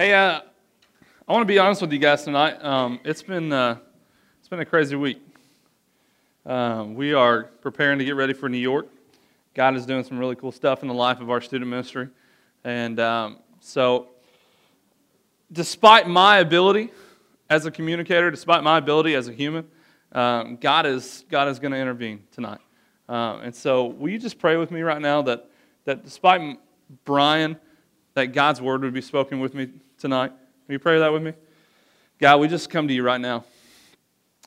Hey, uh, I want to be honest with you guys tonight. Um, it's been uh, it's been a crazy week. Um, we are preparing to get ready for New York. God is doing some really cool stuff in the life of our student ministry, and um, so, despite my ability as a communicator, despite my ability as a human, um, God is God is going to intervene tonight. Um, and so, will you just pray with me right now that that despite Brian, that God's word would be spoken with me tonight? Will you pray that with me? God, we just come to you right now.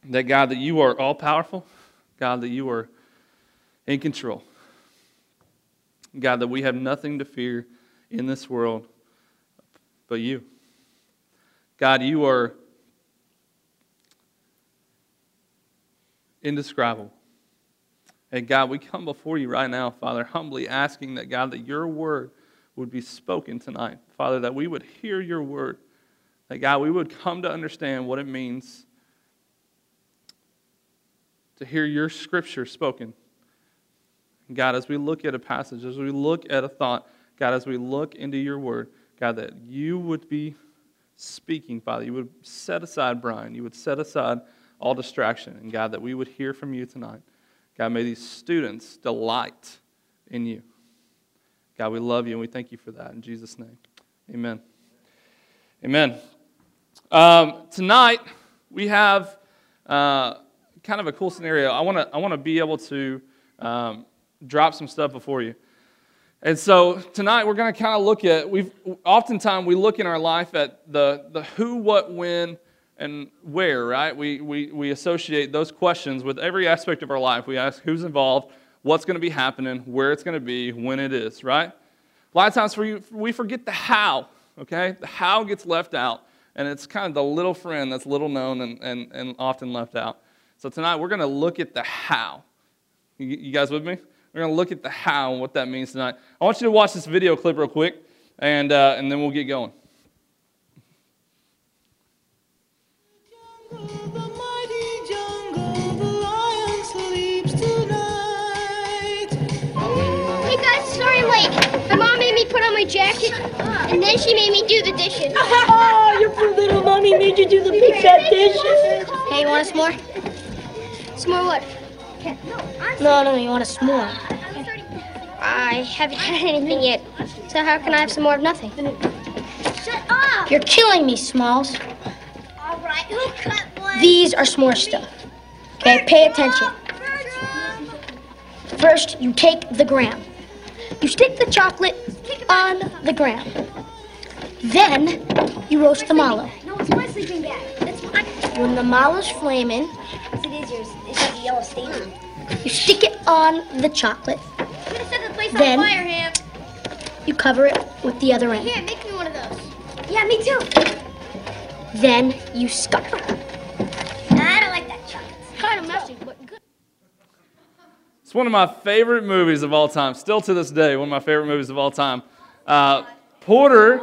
That God, that you are all powerful. God, that you are in control. God, that we have nothing to fear in this world but you. God, you are indescribable. And God, we come before you right now, Father, humbly asking that, God, that your word would be spoken tonight. Father, that we would hear your word. That, God, we would come to understand what it means to hear your scripture spoken. God, as we look at a passage, as we look at a thought, God, as we look into your word, God, that you would be speaking, Father. You would set aside Brian. You would set aside all distraction. And God, that we would hear from you tonight. God, may these students delight in you. God, we love you and we thank you for that. In Jesus' name, amen. Amen. Um, tonight, we have uh, kind of a cool scenario. I want to I wanna be able to um, drop some stuff before you. And so tonight we're going to kind of look at we've oftentimes we look in our life at the the who, what, when, and where, right? We we we associate those questions with every aspect of our life. We ask who's involved, what's going to be happening, where it's going to be, when it is, right? A lot of times for you, we forget the how. Okay, the how gets left out, and it's kind of the little friend that's little known and and, and often left out. So tonight we're going to look at the how. You, you guys with me? We're going to look at the how and what that means tonight. I want you to watch this video clip real quick, and, uh, and then we'll get going. My jacket, and then she made me do the dishes. Oh, your poor little mommy made you do the big fat dishes. Hey, you want a s'more? S'more what? No, no, you want a s'more. I haven't had anything yet. So how can I have some more of nothing? Shut up! You're killing me, Smalls. Alright, who cut one? These are s'more stuff. Okay, pay attention. First, you take the graham. You stick the chocolate on the graham. Then, you roast the mallow. No, it's my sleeping bag. That's mine. When the mallow's flaming, Yes, it is yours. It's like a yellow stain on it. you stick it on the chocolate. I'm gonna set the place Then- on fire, Ham. You cover it with the other end. Here, make me one of those. Yeah, me too. Then, you scarf. I don't like that chocolate. Kind of messy, but good. It's one of my favorite movies of all time. Still to this day, one of my favorite movies of all time. Uh, Porter,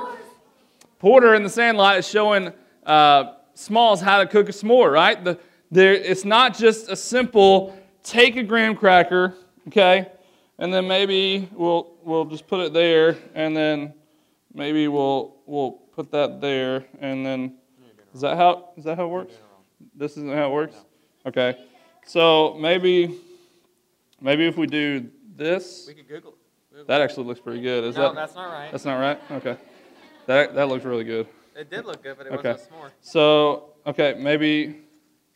Porter in the Sandlot is showing uh, Smalls how to cook a s'more. Right? The, there, it's not just a simple take a graham cracker, okay, and then maybe we'll we'll just put it there, and then maybe we'll we'll put that there, and then is that how is that how it works? This isn't how it works. Okay, so maybe. Maybe if we do this, We could Google. Google. that actually looks pretty good. Is no, that that's not right. that's not right? Okay. That that looks really good. It did look good, but it Okay. wasn't a s'more. So okay, maybe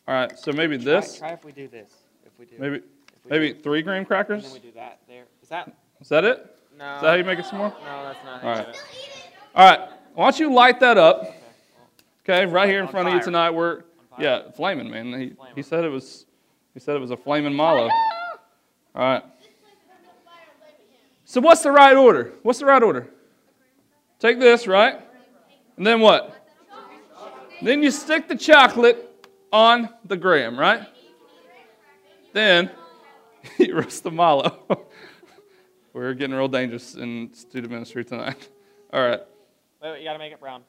all right, so maybe this, Try, if we do this. If we do. maybe we maybe do, three graham and crackers? then we do that there. Is that? Is that it? No. Is that how you make it some more? No, that's not. All how you right. do it. All right. Why don't you light that up? Okay. Okay, right here in On front of you tonight. We're yeah, flaming, man. He he said it was he said it was a flaming mallow. All right. So what's the right order? What's the right order? Take this, right? And then what? Then you stick the chocolate on the graham, right? Then you roast the mallow. We're getting real dangerous in student ministry tonight. All right. Wait, wait, you gotta make it brown.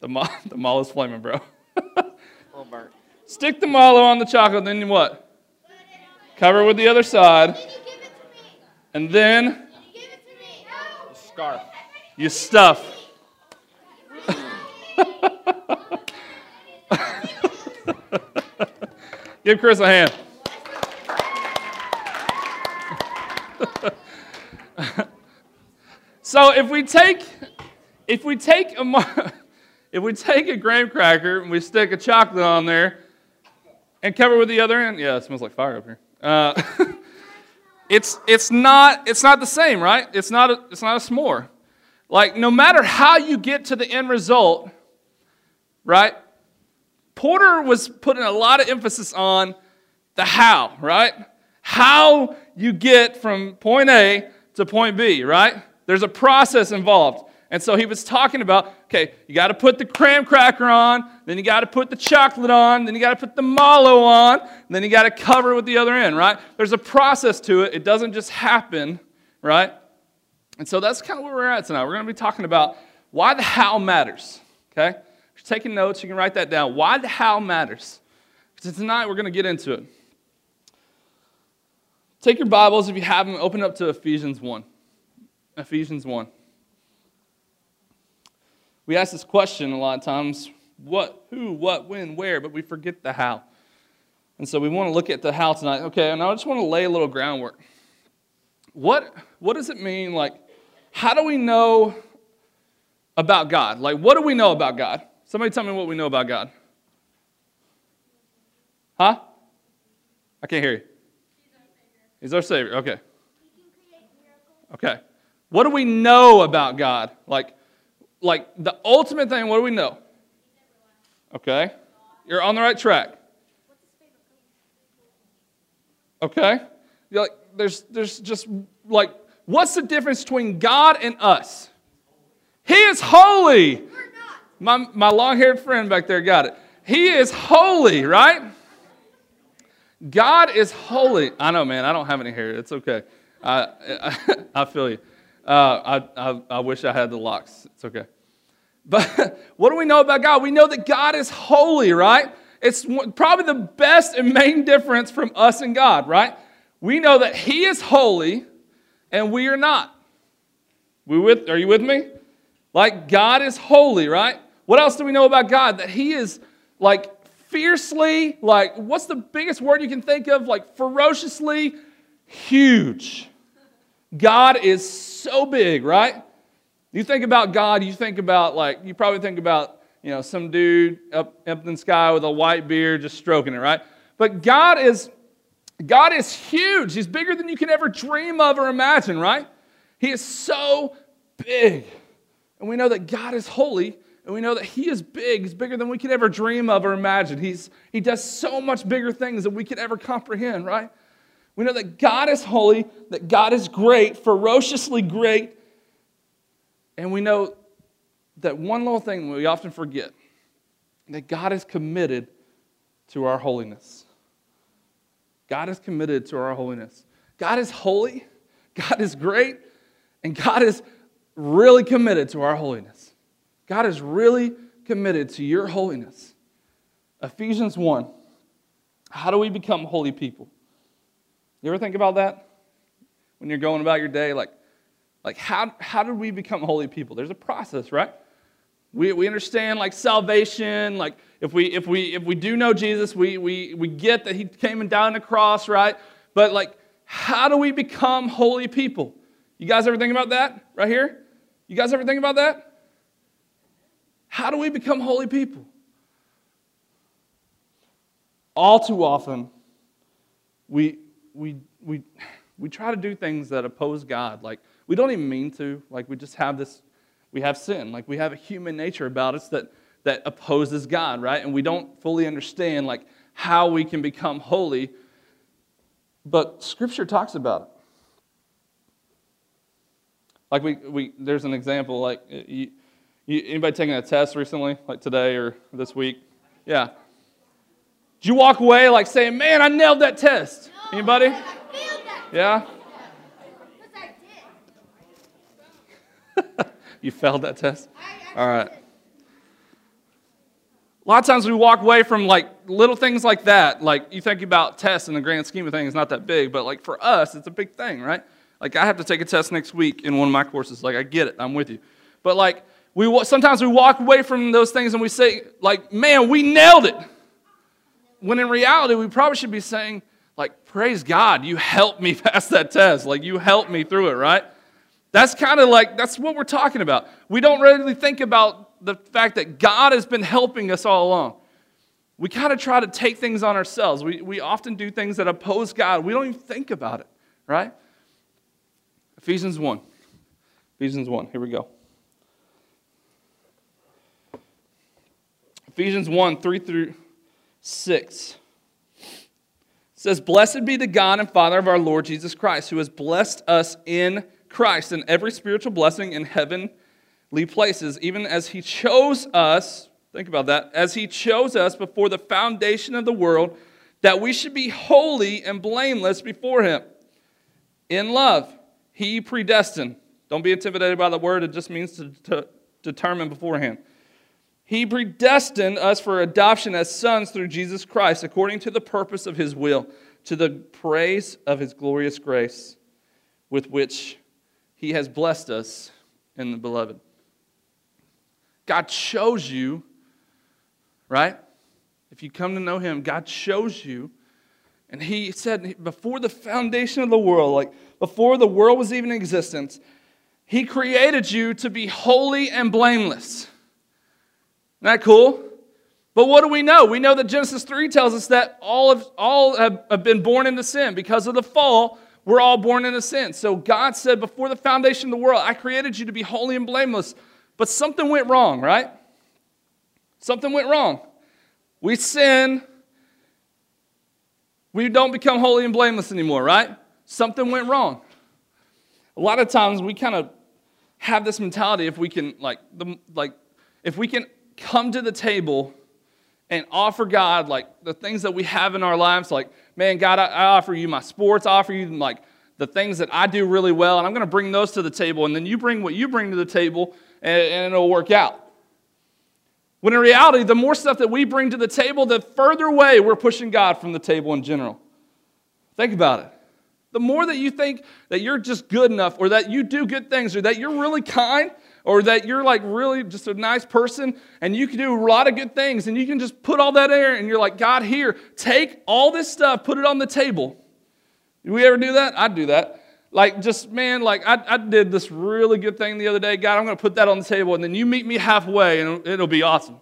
The, ma- the mallow's flaming, bro. A little burnt. Stick the mallow on the chocolate, then what? Cover with the other side. And then you scarf. You stuff. Give Chris a hand. so if we take if we take a if we take a graham cracker and we stick a chocolate on there and cover with the other end, yeah, it smells like fire up here. Uh, it's it's not it's not the same, right? It's not a, it's not a s'more. Like no matter how you get to the end result, right? Porter was putting a lot of emphasis on the how, right? How you get from point A to point B, right? There's a process involved. And so he was talking about okay, you got to put the graham cracker on, then you got to put the chocolate on, then you got to put the mallow on, then you got to cover it with the other end, right? There's a process to it. It doesn't just happen, right? And so that's kind of where we're at tonight. We're going to be talking about why the how matters, okay? If you're taking notes, you can write that down. Why the how matters. Because tonight we're going to get into it. Take your Bibles, if you have them, open up to Ephesians 1. Ephesians 1. We ask this question a lot of times what, who, what, when, where, but we forget the how. And so we want to look at the how tonight. Okay, and I just want to lay a little groundwork. What, what does it mean? Like, how do we know about God? Like, what do we know about God? Somebody tell me what we know about God. Huh? I can't hear you. He's our Savior. Okay. Okay. What do we know about God? Like, like the ultimate thing, what do we know? Okay. You're on the right track. Okay. You're like, there's, there's just like, what's the difference between God and us? He is holy. My, my long haired friend back there got it. He is holy, right? God is holy. I know, man. I don't have any hair. It's okay. I, I, I feel you. Uh, I, I, I wish I had the locks. It's okay. But what do we know about God? We know that God is holy, right? It's probably the best and main difference from us and God, right? We know that He is holy and we are not. We with, are you with me? Like God is holy, right? What else do we know about God? That He is like fiercely, like what's the biggest word you can think of? Like ferociously huge. God is so big, right? You think about God, you think about like, you probably think about, you know, some dude up, up in the sky with a white beard just stroking it, right? But God is, God is huge. He's bigger than you can ever dream of or imagine, right? He is so big. And we know that God is holy, and we know that He is big. He's bigger than we could ever dream of or imagine. He's, he does so much bigger things than we could ever comprehend, right? We know that God is holy, that God is great, ferociously great, and we know that one little thing we often forget that God is committed to our holiness. God is committed to our holiness. God is holy, God is great, and God is really committed to our holiness. God is really committed to your holiness. Ephesians 1. How do we become holy people? You ever think about that? When you're going about your day, like, like how, how did we become holy people? There's a process, right? We, we understand like salvation, like if we if we if we do know Jesus, we we we get that he came and died on the cross, right? But like, how do we become holy people? You guys ever think about that right here? You guys ever think about that? How do we become holy people? All too often, we, we, we, we try to do things that oppose God. Like, we don't even mean to. Like, we just have this, we have sin. Like, we have a human nature about us that, that opposes God, right? And we don't fully understand, like, how we can become holy. But Scripture talks about it. Like, we, we there's an example, like, you, you, anybody taking a test recently, like today or this week? Yeah. Did you walk away like saying, man, I nailed that test? Anybody? Yeah? you failed that test? All right. A lot of times we walk away from like little things like that. Like you think about tests in the grand scheme of things, not that big, but like for us, it's a big thing, right? Like I have to take a test next week in one of my courses. Like I get it, I'm with you. But like we sometimes we walk away from those things and we say, like, man, we nailed it. when in reality, we probably should be saying, like, praise God, you helped me pass that test. Like, you helped me through it, right? That's kind of like, that's what we're talking about. We don't really think about the fact that God has been helping us all along. We kind of try to take things on ourselves. We, we often do things that oppose God. We don't even think about it, right? Ephesians 1. Ephesians 1. Here we go. Ephesians 1 3 through 6 it says, Blessed be the God and Father of our Lord Jesus Christ, who has blessed us in Christ in every spiritual blessing in heavenly places, even as he chose us. Think about that. As he chose us before the foundation of the world, that we should be holy and blameless before him. In love, he predestined. Don't be intimidated by the word, it just means to, to determine beforehand. He predestined us for adoption as sons through Jesus Christ, according to the purpose of his will, to the praise of his glorious grace, with which he has blessed us in the beloved. God chose you, right? If you come to know him, God chose you. And he said, before the foundation of the world, like before the world was even in existence, he created you to be holy and blameless. That cool? But what do we know? We know that Genesis 3 tells us that all, of, all have, have been born into sin. Because of the fall, we're all born into sin. So God said, before the foundation of the world, I created you to be holy and blameless. But something went wrong, right? Something went wrong. We sin. We don't become holy and blameless anymore, right? Something went wrong. A lot of times we kind of have this mentality if we can, like, the, like, if we can come to the table and offer God like the things that we have in our lives, like, man, God, I, I offer you my sports, I offer you like the things that I do really well, and I'm going to bring those to the table, and then you bring what you bring to the table, and, and it'll work out. When in reality, the more stuff that we bring to the table, the further away we're pushing God from the table in general. Think about it. The more that you think that you're just good enough, or that you do good things, or that you're really kind, or that you're like really just a nice person and you can do a lot of good things and you can just put all that there and you're like, God, here, take all this stuff, put it on the table. Do we ever do that? I do that. Like, just, man, like, I, I did this really good thing the other day. God, I'm going to put that on the table and then you meet me halfway and it'll, it'll be awesome.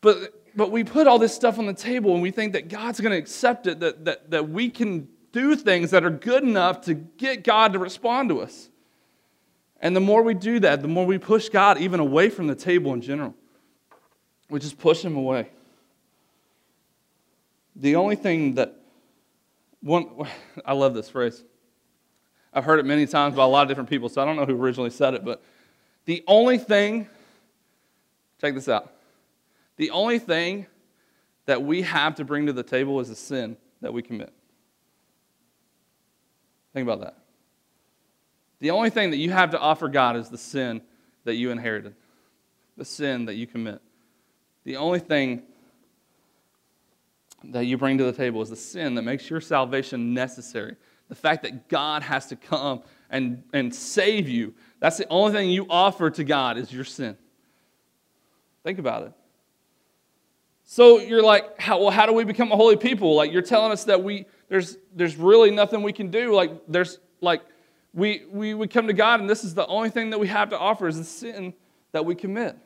But, but we put all this stuff on the table and we think that God's going to accept it, that, that, that we can do things that are good enough to get God to respond to us. And the more we do that, the more we push God even away from the table in general. We just push him away. The only thing that one I love this phrase. I've heard it many times by a lot of different people, so I don't know who originally said it, but the only thing, check this out. The only thing that we have to bring to the table is the sin that we commit. Think about that. The only thing that you have to offer God is the sin that you inherited, the sin that you commit. The only thing that you bring to the table is the sin that makes your salvation necessary. The fact that God has to come and, and save you. That's the only thing you offer to God is your sin. Think about it. So you're like, how, well, how do we become a holy people? Like you're telling us that we there's there's really nothing we can do. Like there's like we, we, we come to God, and this is the only thing that we have to offer is the sin that we commit.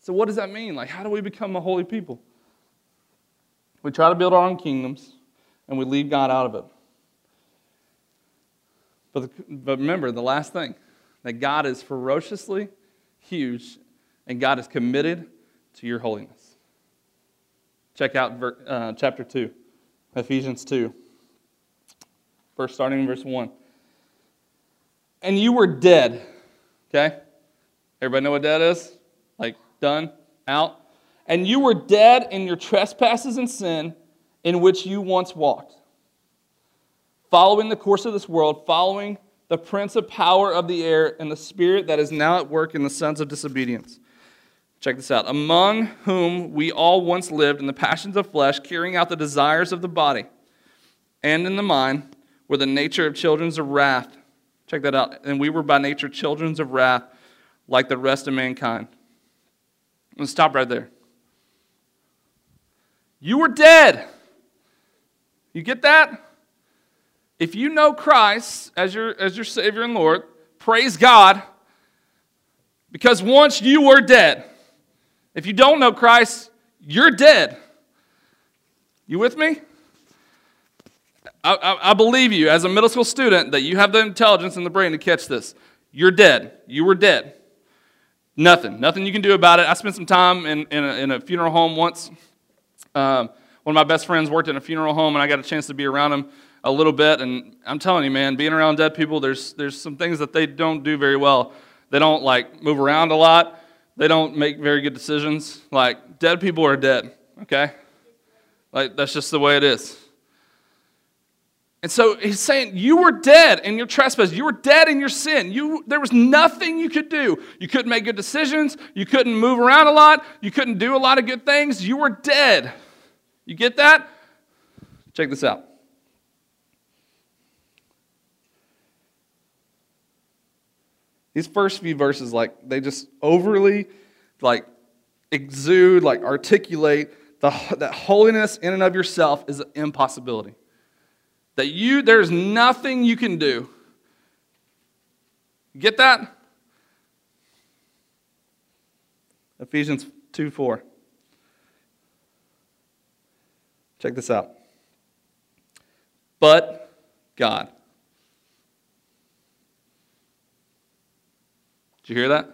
So, what does that mean? Like, how do we become a holy people? We try to build our own kingdoms, and we leave God out of it. But, the, but remember, the last thing that God is ferociously huge, and God is committed to your holiness. Check out uh, chapter 2, Ephesians 2, verse starting in verse 1 and you were dead. Okay? Everybody know what dead is? Like done, out. And you were dead in your trespasses and sin in which you once walked, following the course of this world, following the prince of power of the air and the spirit that is now at work in the sons of disobedience. Check this out. Among whom we all once lived in the passions of flesh, carrying out the desires of the body and in the mind, were the nature of children of wrath Check that out. And we were by nature children of wrath like the rest of mankind. Let's stop right there. You were dead. You get that? If you know Christ as your, as your Savior and Lord, praise God, because once you were dead. If you don't know Christ, you're dead. You with me? I, I, believe you, as a middle school student, that you have the intelligence and the brain to catch this. You're dead. You were dead. Nothing. Nothing you can do about it. I spent some time in, in, a, in a funeral home once. Um, one of my best friends worked in a funeral home, and I got a chance to be around him a little bit. And I'm telling you, man, being around dead people, there's, there's some things that they don't do very well. They don't like move around a lot. They don't make very good decisions. Like dead people are dead, okay? Like that's just the way it is. And so he's saying, You were dead in your trespass. You were dead in your sin. You, there was nothing you could do. You couldn't make good decisions. You couldn't move around a lot. You couldn't do a lot of good things. You were dead. You get that? Check this out. These first few verses, like, they just overly, like, exude, like, articulate the, that holiness in and of yourself is an impossibility. That you, there's nothing you can do. Get that? Ephesians 2 4. Check this out. But God. Did you hear that?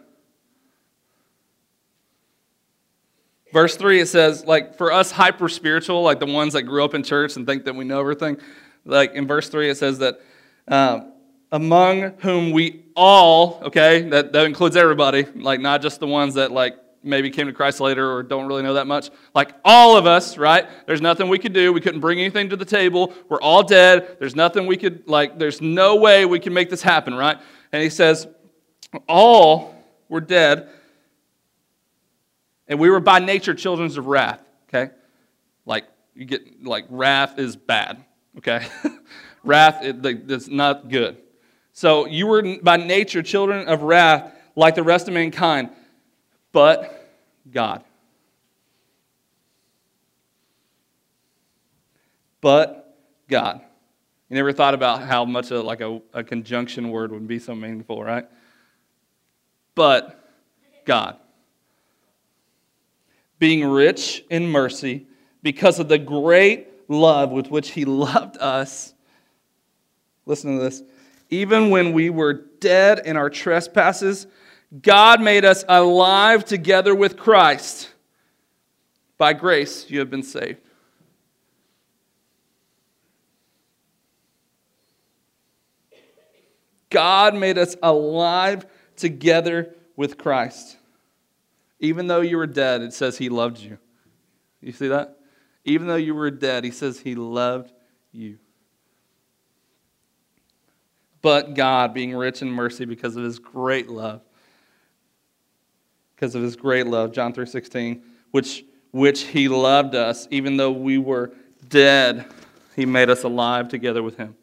Verse 3, it says, like, for us hyper spiritual, like the ones that grew up in church and think that we know everything, like in verse 3, it says that um, among whom we all, okay, that, that includes everybody, like not just the ones that, like, maybe came to Christ later or don't really know that much. Like all of us, right? There's nothing we could do. We couldn't bring anything to the table. We're all dead. There's nothing we could, like, there's no way we can make this happen, right? And he says, all were dead, and we were by nature children of wrath, okay? Like, you get, like, wrath is bad, okay? wrath is not good. So you were by nature children of wrath like the rest of mankind, but God. But God. You never thought about how much a, like a, a conjunction word would be so meaningful, right? but God. Being rich in mercy because of the great love with which He loved us. Listen to this. Even when we were dead in our trespasses, God made us alive together with Christ. By grace, you have been saved. God made us alive together with Christ. Even though you were dead, it says he loved you. You see that? Even though you were dead, he says he loved you. But God, being rich in mercy because of his great love, because of his great love, John 3:16, which which he loved us even though we were dead, he made us alive together with him.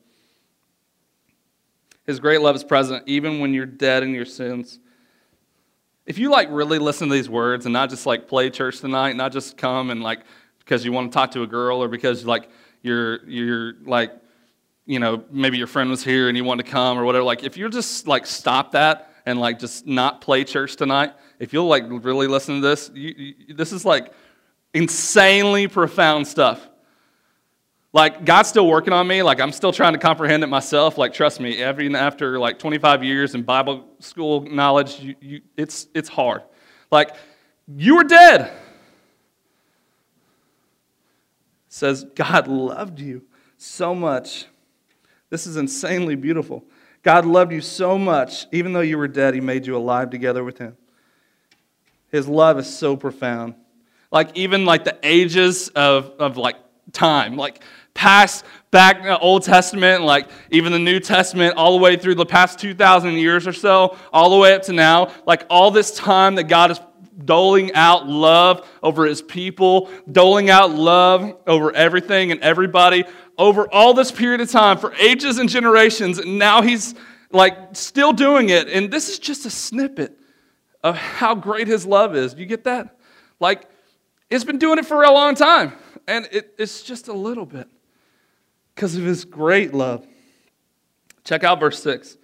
His great love is present even when you're dead in your sins. If you like really listen to these words and not just like play church tonight, not just come and like because you want to talk to a girl or because like you're you're like you know maybe your friend was here and you want to come or whatever like if you just like stop that and like just not play church tonight if you'll like really listen to this you, you, this is like insanely profound stuff like, God's still working on me. Like, I'm still trying to comprehend it myself. Like, trust me, even after like 25 years in Bible school knowledge, you, you, it's, it's hard. Like, you were dead. It says, God loved you so much. This is insanely beautiful. God loved you so much, even though you were dead, He made you alive together with Him. His love is so profound. Like, even like the ages of, of like time. Like, past back uh, Old Testament, like even the New Testament, all the way through the past 2,000 years or so, all the way up to now, like all this time that God is doling out love over his people, doling out love over everything and everybody over all this period of time for ages and generations. And now he's like still doing it. And this is just a snippet of how great his love is. You get that? Like, it's been doing it for a long time. And it, it's just a little bit because of his great love. Check out verse 6.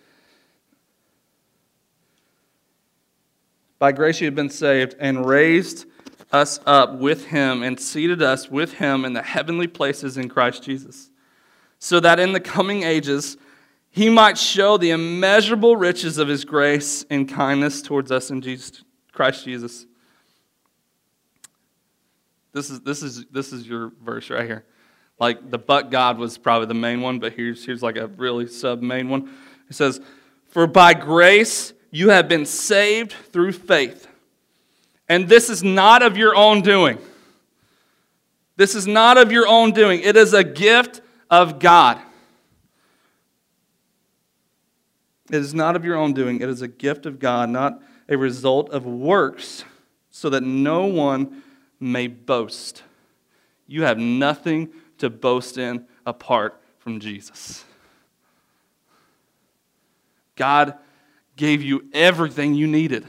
By grace you have been saved and raised us up with him and seated us with him in the heavenly places in Christ Jesus, so that in the coming ages he might show the immeasurable riches of his grace and kindness towards us in Jesus, Christ Jesus. This is, this, is, this is your verse right here. Like the but God was probably the main one, but here's, here's like a really sub main one. It says, For by grace you have been saved through faith. And this is not of your own doing. This is not of your own doing. It is a gift of God. It is not of your own doing. It is a gift of God, not a result of works, so that no one may boast. You have nothing to boast in apart from Jesus. God gave you everything you needed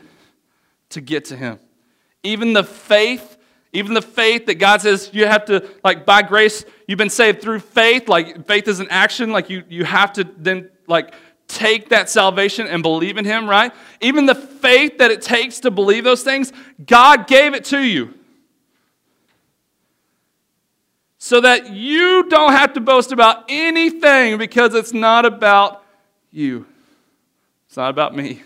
to get to Him. Even the faith, even the faith that God says you have to, like by grace, you've been saved through faith. Like faith is an action. Like you, you have to then like take that salvation and believe in Him, right? Even the faith that it takes to believe those things, God gave it to you. So that you don't have to boast about anything because it's not about you. It's not about me.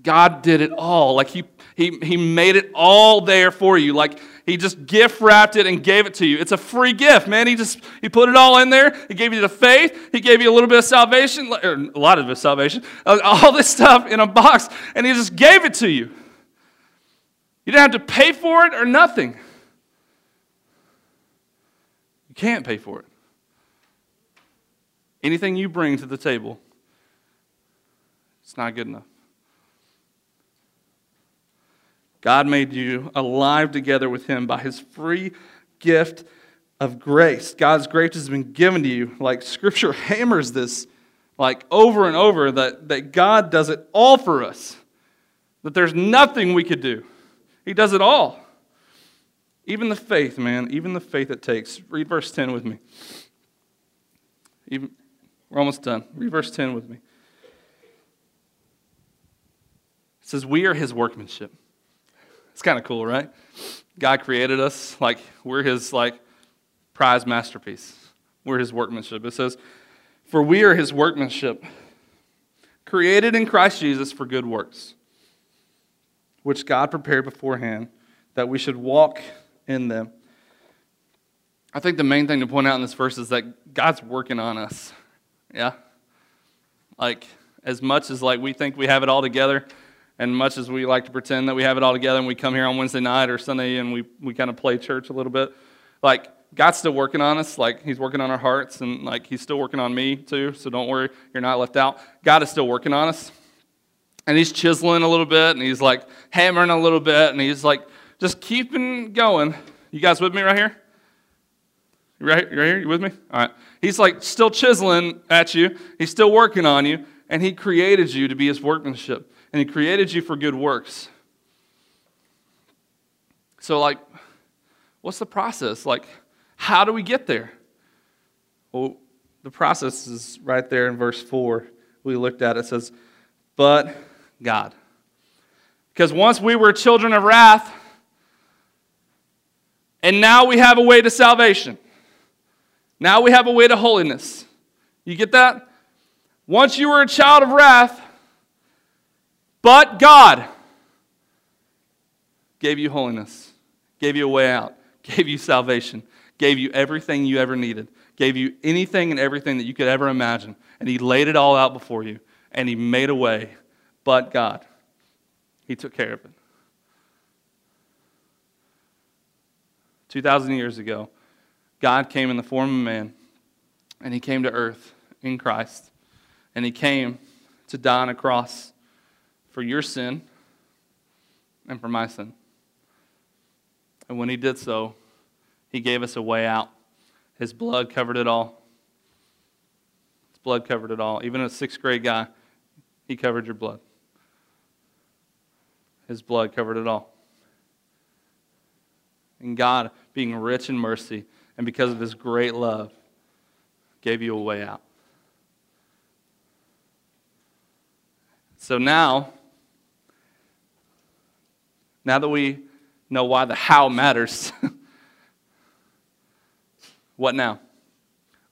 God did it all. Like he, he, he made it all there for you. Like he just gift wrapped it and gave it to you. It's a free gift, man. He just he put it all in there. He gave you the faith. He gave you a little bit of salvation, or a lot of salvation, uh, all this stuff in a box, and he just gave it to you. You didn't have to pay for it or nothing. You can't pay for it. Anything you bring to the table, it's not good enough. God made you alive together with Him by His free gift of grace. God's grace has been given to you. Like Scripture hammers this like over and over that, that God does it all for us. That there's nothing we could do. He does it all. Even the faith, man, even the faith it takes. Read verse 10 with me. Even, we're almost done. Read verse 10 with me. It says, We are his workmanship. It's kind of cool, right? God created us like we're his like prize masterpiece. We're his workmanship. It says, For we are his workmanship, created in Christ Jesus for good works, which God prepared beforehand that we should walk in them. I think the main thing to point out in this verse is that God's working on us. Yeah? Like, as much as like we think we have it all together, and much as we like to pretend that we have it all together and we come here on Wednesday night or Sunday and we, we kind of play church a little bit, like God's still working on us. Like He's working on our hearts and like He's still working on me too. So don't worry, you're not left out. God is still working on us. And He's chiseling a little bit and He's like hammering a little bit and He's like just keeping going. You guys with me right here? Right, right here? You with me? All right. He's like still chiseling at you. He's still working on you. And He created you to be His workmanship and He created you for good works. So, like, what's the process? Like, how do we get there? Well, the process is right there in verse 4. We looked at it. it says, But God. Because once we were children of wrath, and now we have a way to salvation. Now we have a way to holiness. You get that? Once you were a child of wrath, but God gave you holiness, gave you a way out, gave you salvation, gave you everything you ever needed, gave you anything and everything that you could ever imagine. And He laid it all out before you, and He made a way. But God, He took care of it. 2,000 years ago, God came in the form of man, and He came to earth in Christ, and He came to die on a cross for your sin and for my sin. And when he did so, he gave us a way out. His blood covered it all. His blood covered it all. Even a sixth grade guy, he covered your blood. His blood covered it all. And God, being rich in mercy, and because of his great love, gave you a way out. So now, now that we know why the how matters, what now?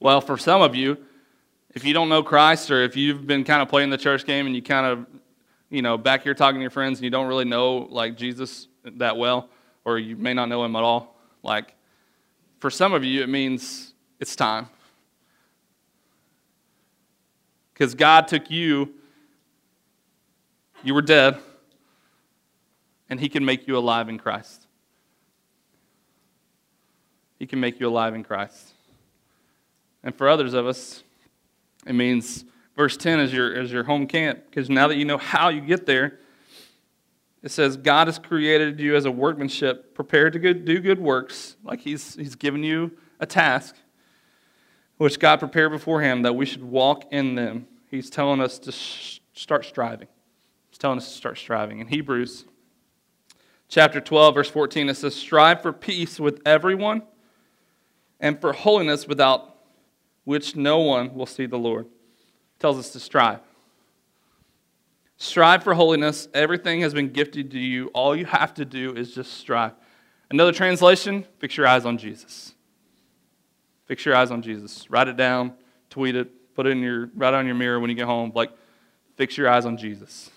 Well, for some of you, if you don't know Christ or if you've been kind of playing the church game and you kind of, you know, back here talking to your friends and you don't really know like Jesus that well, or you may not know him at all, like for some of you, it means it's time. Because God took you, you were dead, and He can make you alive in Christ. He can make you alive in Christ. And for others of us, it means verse 10 is your, is your home camp, because now that you know how you get there, it says, God has created you as a workmanship, prepared to do good works, like He's, he's given you a task, which God prepared beforehand that we should walk in them. He's telling us to sh- start striving. He's telling us to start striving. In Hebrews chapter 12, verse 14, it says, Strive for peace with everyone and for holiness without which no one will see the Lord. It tells us to strive. Strive for holiness. Everything has been gifted to you. All you have to do is just strive. Another translation fix your eyes on Jesus. Fix your eyes on Jesus. Write it down, tweet it, put it in your, right on your mirror when you get home. Like, fix your eyes on Jesus.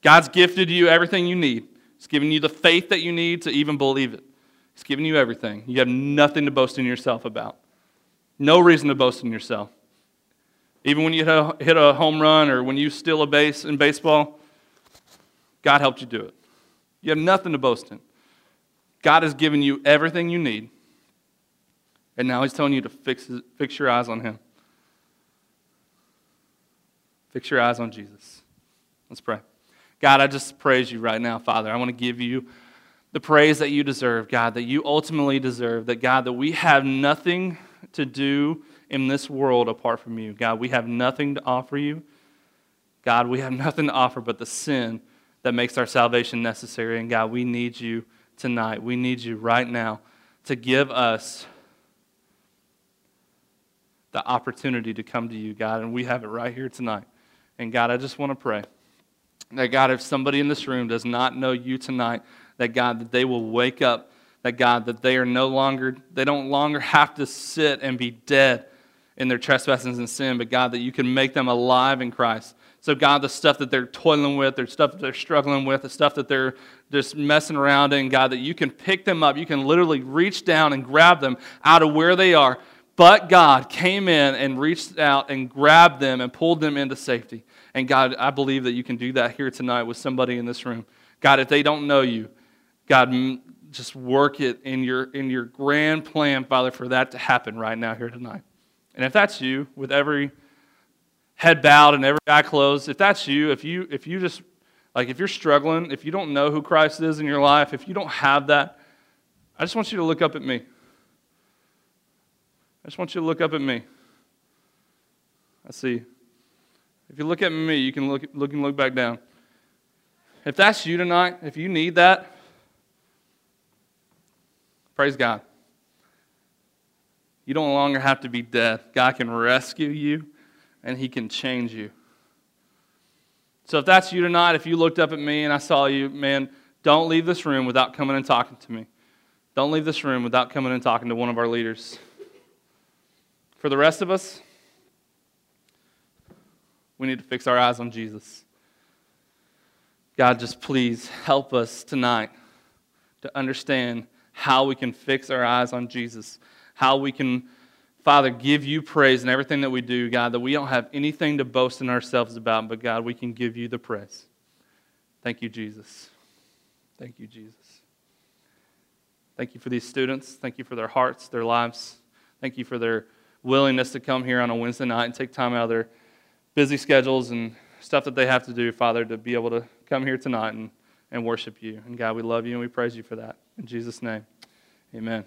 God's gifted you everything you need. He's given you the faith that you need to even believe it. He's given you everything. You have nothing to boast in yourself about. No reason to boast in yourself. Even when you hit a home run or when you steal a base in baseball, God helped you do it. You have nothing to boast in. God has given you everything you need. And now He's telling you to fix, fix your eyes on Him. Fix your eyes on Jesus. Let's pray. God, I just praise you right now, Father. I want to give you the praise that you deserve, God, that you ultimately deserve, that God, that we have nothing to do in this world apart from you. God, we have nothing to offer you. God, we have nothing to offer but the sin that makes our salvation necessary. And God, we need you tonight. We need you right now to give us the opportunity to come to you, God. And we have it right here tonight. And God, I just want to pray that, God, if somebody in this room does not know you tonight, that, God, that they will wake up, that, God, that they are no longer, they don't longer have to sit and be dead in their trespasses and sin, but God, that you can make them alive in Christ. So, God, the stuff that they're toiling with, the stuff that they're struggling with, the stuff that they're just messing around in, God, that you can pick them up. You can literally reach down and grab them out of where they are. But God came in and reached out and grabbed them and pulled them into safety. And God, I believe that you can do that here tonight with somebody in this room. God, if they don't know you, God, just work it in your, in your grand plan, Father, for that to happen right now here tonight. And if that's you, with every head bowed and every eye closed, if that's you, if you if you just like if you're struggling, if you don't know who Christ is in your life, if you don't have that, I just want you to look up at me. I just want you to look up at me. I see. If you look at me, you can look, look and look back down. If that's you tonight, if you need that, praise God. You don't longer have to be dead. God can rescue you and He can change you. So if that's you tonight, if you looked up at me and I saw you, man, don't leave this room without coming and talking to me. Don't leave this room without coming and talking to one of our leaders. For the rest of us, we need to fix our eyes on Jesus. God, just please help us tonight to understand how we can fix our eyes on Jesus how we can, Father, give you praise in everything that we do, God, that we don't have anything to boast in ourselves about, but God, we can give you the praise. Thank you, Jesus. Thank you, Jesus. Thank you for these students. Thank you for their hearts, their lives. Thank you for their willingness to come here on a Wednesday night and take time out of their busy schedules and stuff that they have to do, Father, to be able to come here tonight and, and worship you. And God, we love you and we praise you for that. In Jesus' name, amen.